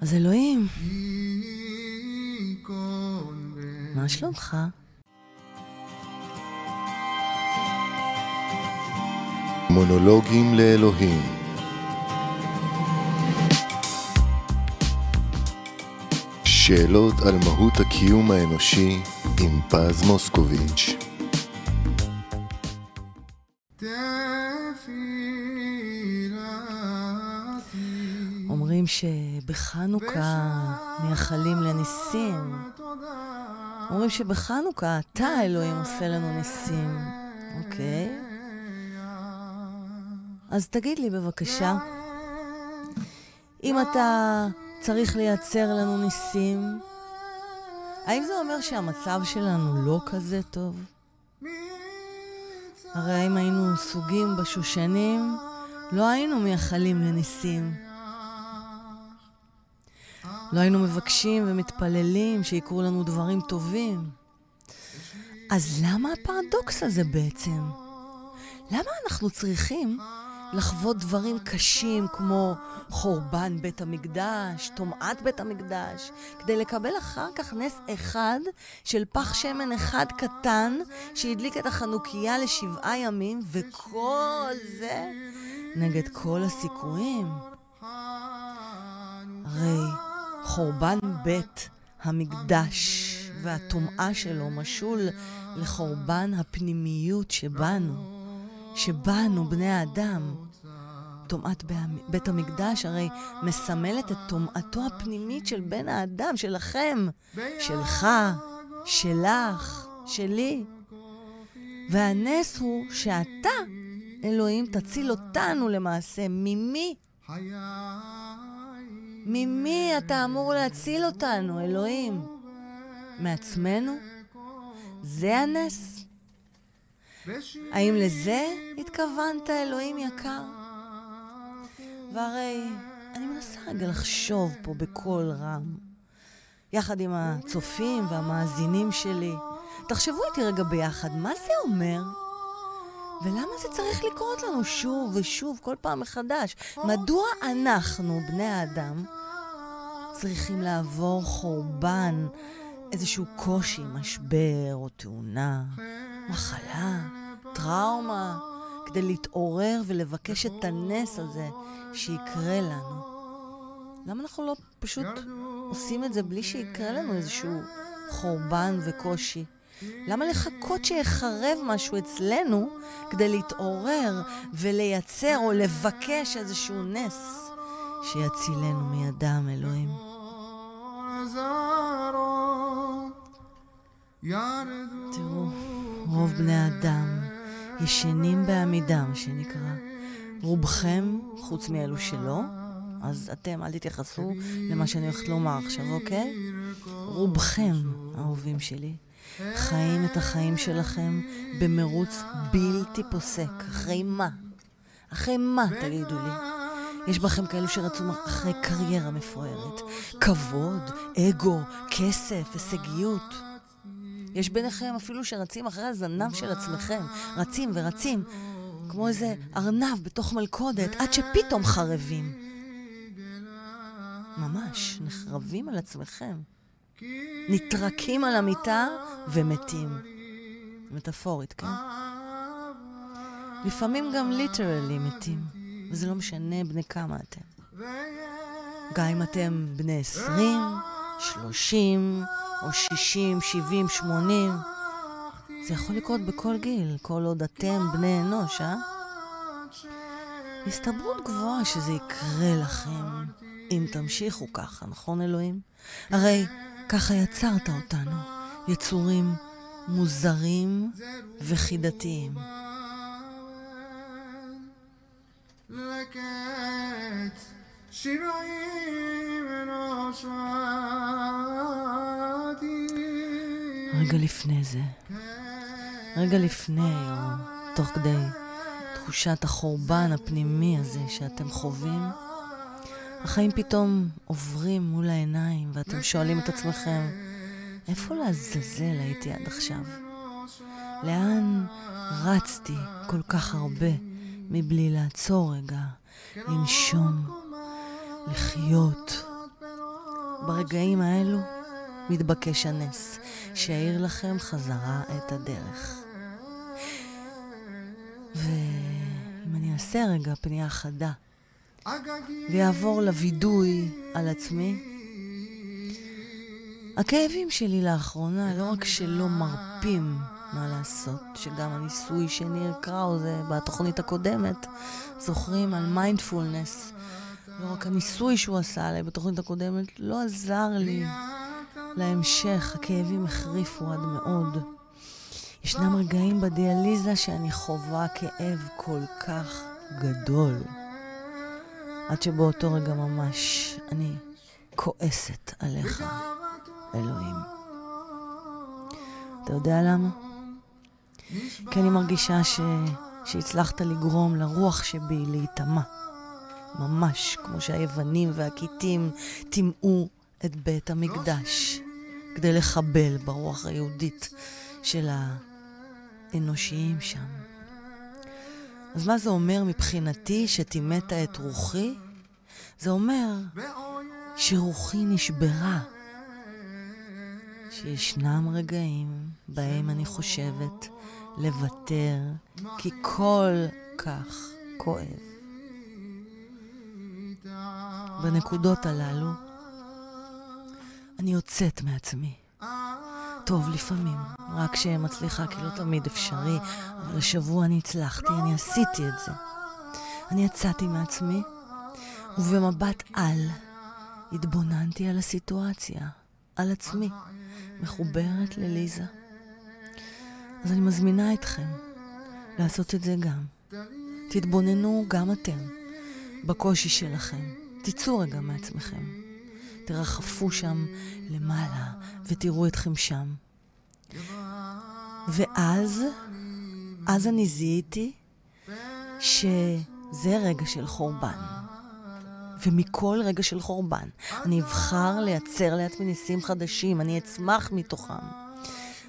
אז אלוהים, מה שלומך? מונולוגים לאלוהים. שאלות על מהות הקיום האנושי עם פז מוסקוביץ' אומרים שבחנוכה מייחלים לניסים. אומרים שבחנוכה אתה, אלוהים, עושה לנו ניסים. אוקיי? אז תגיד לי בבקשה, אם אתה צריך לייצר לנו ניסים, האם זה אומר שהמצב שלנו לא כזה טוב? הרי אם היינו סוגים בשושנים, לא היינו מייחלים לניסים. לא היינו מבקשים ומתפללים שיקרו לנו דברים טובים. אז למה הפרדוקס הזה בעצם? למה אנחנו צריכים לחוות דברים קשים כמו חורבן בית המקדש, טומאת בית המקדש, כדי לקבל אחר כך נס אחד של פח שמן אחד קטן שהדליק את החנוכיה לשבעה ימים, וכל זה נגד כל הסיכויים. הרי חורבן בית המקדש והטומאה שלו משול לחורבן הפנימיות שבנו. שבנו, בני האדם, טומאת בית המקדש הרי מסמלת את טומאתו הפנימית של בן האדם, שלכם, שלך, שלך, שלי. והנס הוא שאתה, אלוהים, תציל אותנו למעשה. ממי? ממי אתה אמור להציל אותנו, אלוהים? מעצמנו? זה הנס? האם לזה התכוונת, אלוהים יקר? והרי אני מנסה רגע לחשוב פה בקול רם, יחד עם הצופים והמאזינים שלי. תחשבו איתי רגע ביחד, מה זה אומר? ולמה זה צריך לקרות לנו שוב ושוב, כל פעם מחדש? מדוע אנחנו, בני האדם, צריכים לעבור חורבן, איזשהו קושי, משבר או תאונה, מחלה, טראומה, כדי להתעורר ולבקש את הנס הזה שיקרה לנו. למה אנחנו לא פשוט עושים את זה בלי שיקרה לנו איזשהו חורבן וקושי? למה לחכות שיחרב משהו אצלנו כדי להתעורר ולייצר או לבקש איזשהו נס שיצילנו מידם, אלוהים? תראו, רוב בני האדם ישנים בעמידה, מה שנקרא. רובכם, חוץ מאלו שלא, אז אתם אל תתייחסו למה שאני הולכת לומר עכשיו, אוקיי? רובכם, אהובים שלי, חיים את החיים שלכם במרוץ בלתי פוסק. אחרי מה? אחרי מה, תגידו לי? יש בכם כאלו שרצו אחרי קריירה מפוארת, כבוד, אגו, כסף, הישגיות. יש ביניכם אפילו שרצים אחרי הזנב של עצמכם, רצים ורצים, כמו איזה ארנב בתוך מלכודת, עד שפתאום חרבים. ממש, נחרבים על עצמכם. נטרקים על המיטה ומתים. מטאפורית, כן? לפעמים גם ליטרלי מתים, וזה לא משנה בני כמה אתם. גם אם אתם בני עשרים, שלושים, או שישים, שבעים, שמונים. זה יכול לקרות בכל גיל, כל עוד אתם בני אנוש, אה? הסתברות גבוהה שזה יקרה לכם, אם תמשיכו ככה, נכון אלוהים? הרי ככה יצרת אותנו, יצורים מוזרים וחידתיים. רגע לפני זה, רגע לפני, או תוך כדי תחושת החורבן הפנימי הזה שאתם חווים, החיים פתאום עוברים מול העיניים, ואתם שואלים את עצמכם, איפה לעזאזל הייתי עד עכשיו? לאן רצתי כל כך הרבה מבלי לעצור רגע, לנשום, לחיות, ברגעים האלו מתבקש הנס, שיאיר לכם חזרה את הדרך. ואם אני אעשה רגע פנייה חדה, ויעבור לווידוי על עצמי, הכאבים שלי לאחרונה לא רק שלא מרפים מה לעשות, שגם הניסוי שניר קראוזה בתוכנית הקודמת, זוכרים על מיינדפולנס, לא רק הניסוי שהוא עשה עליי בתוכנית הקודמת, לא עזר לי להמשך, הכאבים החריפו עד מאוד. ישנם רגעים בדיאליזה שאני חווה כאב כל כך גדול, עד שבאותו רגע ממש אני כועסת עליך, אלוהים. אתה יודע למה? כי אני מרגישה ש... שהצלחת לגרום לרוח שבי להיטמע. ממש כמו שהיוונים והכיתים טימאו את בית המקדש כדי לחבל ברוח היהודית של האנושיים שם. אז מה זה אומר מבחינתי שטימאת את רוחי? זה אומר שרוחי נשברה. שישנם רגעים בהם אני חושבת לוותר, כי כל כך כואב. בנקודות הללו אני יוצאת מעצמי. טוב, לפעמים, רק שמצליחה, כי לא תמיד אפשרי, אבל השבוע אני הצלחתי, אני עשיתי את זה. אני יצאתי מעצמי, ובמבט על התבוננתי על הסיטואציה, על עצמי, מחוברת לליזה. אז אני מזמינה אתכם לעשות את זה גם. תתבוננו גם אתם בקושי שלכם. תצאו רגע מעצמכם. תרחפו שם למעלה ותראו אתכם שם. ואז, אז אני זיהיתי שזה רגע של חורבן. ומכל רגע של חורבן, אני אבחר לייצר לעצמי ניסים חדשים, אני אצמח מתוכם.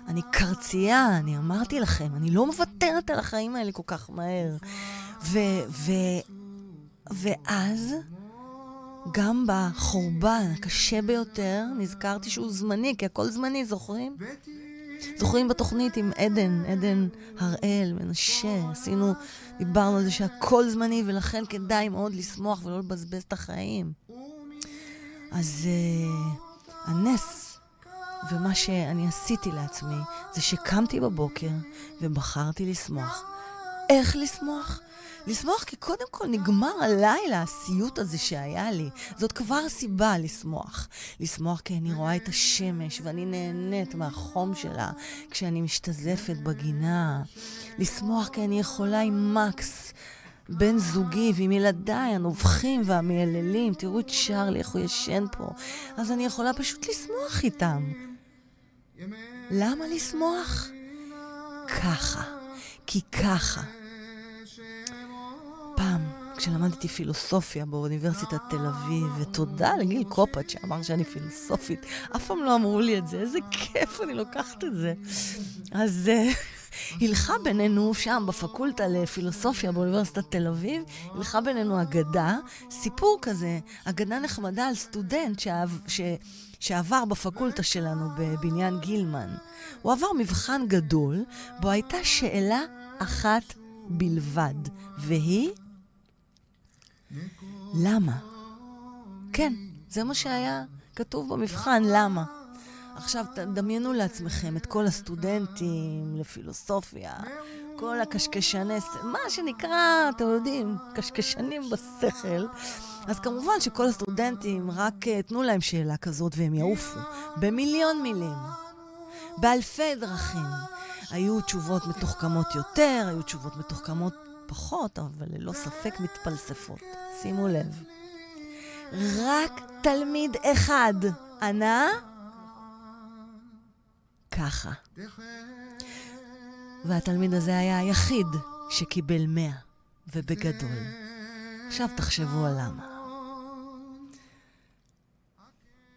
אני קרצייה, אני אמרתי לכם, אני לא מוותרת על החיים האלה כל כך מהר. ו... ו... ואז, גם בחורבן הקשה ביותר, נזכרתי שהוא זמני, כי הכל זמני, זוכרים? זוכרים בתוכנית עם עדן, עדן הראל, מנשה, עשינו, דיברנו על זה שהכל זמני, ולכן כדאי מאוד לשמוח ולא לבזבז את החיים. אז uh, הנס, ומה שאני עשיתי לעצמי, זה שקמתי בבוקר ובחרתי לשמוח. איך לשמוח? לשמוח כי קודם כל נגמר הלילה, הסיוט הזה שהיה לי. זאת כבר סיבה לשמוח. לשמוח כי אני רואה את השמש ואני נהנית מהחום שלה כשאני משתזפת בגינה. לשמוח כי אני יכולה עם מקס. בן זוגי ועם ילדיי הנובחים והמייללים, תראו את שרלי, איך הוא ישן פה. אז אני יכולה פשוט לשמוח איתם. למה לשמוח? ככה. כי ככה. כשלמדתי פילוסופיה באוניברסיטת תל אביב, ותודה לגיל קופאץ' שאמר שאני פילוסופית, אף פעם לא אמרו לי את זה, איזה כיף אני לוקחת את זה. אז uh, הלכה בינינו שם בפקולטה לפילוסופיה באוניברסיטת תל אביב, הלכה בינינו אגדה, סיפור כזה, אגדה נחמדה על סטודנט. שעבר בפקולטה שלנו בבניין גילמן. הוא עבר מבחן גדול, בו הייתה שאלה אחת בלבד, והיא למה? כן, זה מה שהיה כתוב במבחן, למה? עכשיו, תדמיינו לעצמכם את כל הסטודנטים לפילוסופיה, כל הקשקשני, מה שנקרא, אתם יודעים, קשקשנים בשכל. אז כמובן שכל הסטודנטים, רק אה, תנו להם שאלה כזאת והם יעופו. במיליון מילים. באלפי דרכים. היו תשובות מתוחכמות יותר, היו תשובות מתוחכמות פחות, אבל ללא ספק מתפלספות. שימו לב. רק תלמיד אחד ענה ככה. והתלמיד הזה היה היחיד שקיבל מאה, ובגדול. עכשיו תחשבו על למה.